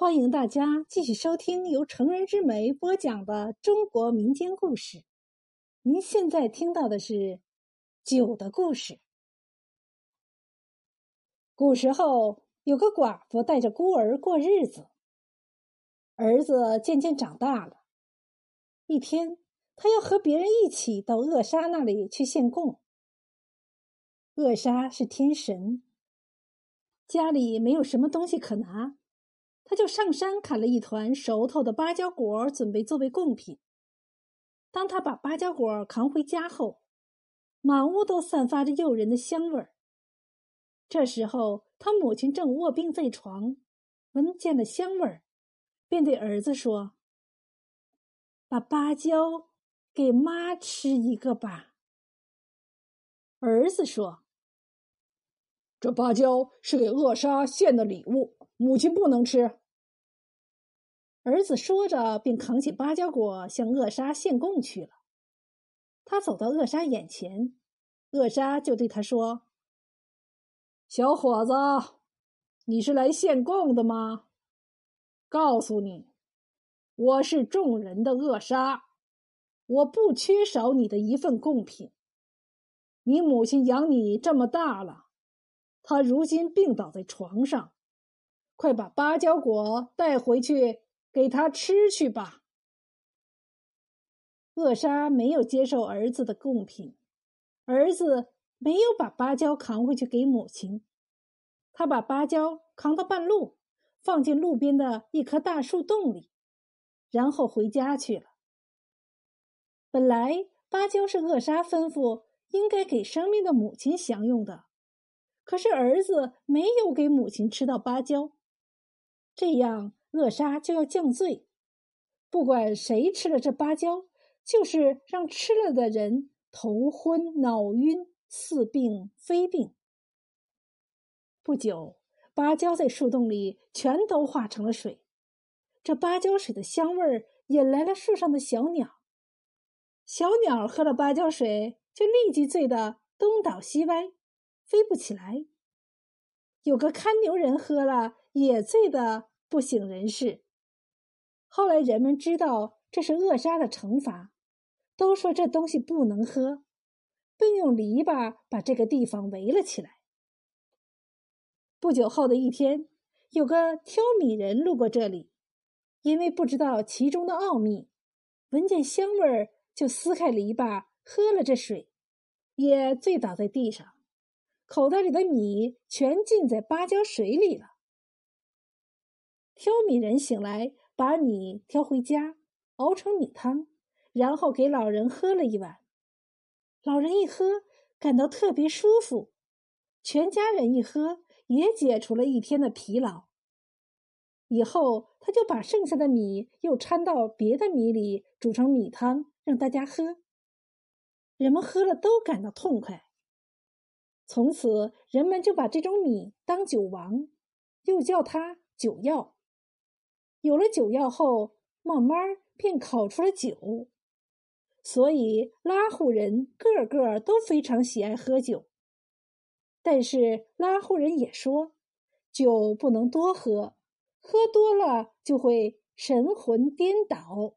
欢迎大家继续收听由成人之美播讲的中国民间故事。您现在听到的是酒的故事。古时候有个寡妇带着孤儿过日子，儿子渐渐长大了。一天，他要和别人一起到恶杀那里去献供。恶杀是天神，家里没有什么东西可拿。他就上山砍了一团熟透的芭蕉果，准备作为贡品。当他把芭蕉果扛回家后，满屋都散发着诱人的香味儿。这时候，他母亲正卧病在床，闻见了香味儿，便对儿子说：“把芭蕉给妈吃一个吧。”儿子说：“这芭蕉是给扼杀献的礼物，母亲不能吃。”儿子说着，便扛起芭蕉果向恶杀献贡去了。他走到恶杀眼前，恶杀就对他说：“小伙子，你是来献贡的吗？告诉你，我是众人的恶杀，我不缺少你的一份贡品。你母亲养你这么大了，她如今病倒在床上，快把芭蕉果带回去。”给他吃去吧。扼杀没有接受儿子的贡品，儿子没有把芭蕉扛回去给母亲，他把芭蕉扛到半路，放进路边的一棵大树洞里，然后回家去了。本来芭蕉是扼杀吩咐应该给生命的母亲享用的，可是儿子没有给母亲吃到芭蕉，这样。扼杀就要降罪，不管谁吃了这芭蕉，就是让吃了的人头昏脑晕、似病非病。不久，芭蕉在树洞里全都化成了水，这芭蕉水的香味儿引来了树上的小鸟。小鸟喝了芭蕉水，就立即醉得东倒西歪，飞不起来。有个看牛人喝了，也醉得。不省人事。后来人们知道这是扼杀的惩罚，都说这东西不能喝，并用篱笆把这个地方围了起来。不久后的一天，有个挑米人路过这里，因为不知道其中的奥秘，闻见香味儿就撕开篱笆喝了这水，也醉倒在地上，口袋里的米全浸在芭蕉水里了。挑米人醒来，把米挑回家，熬成米汤，然后给老人喝了一碗。老人一喝，感到特别舒服，全家人一喝，也解除了一天的疲劳。以后他就把剩下的米又掺到别的米里，煮成米汤，让大家喝。人们喝了都感到痛快。从此，人们就把这种米当酒王，又叫它酒药。有了酒药后，慢慢便烤出了酒，所以拉祜人个个都非常喜爱喝酒。但是拉祜人也说，酒不能多喝，喝多了就会神魂颠倒。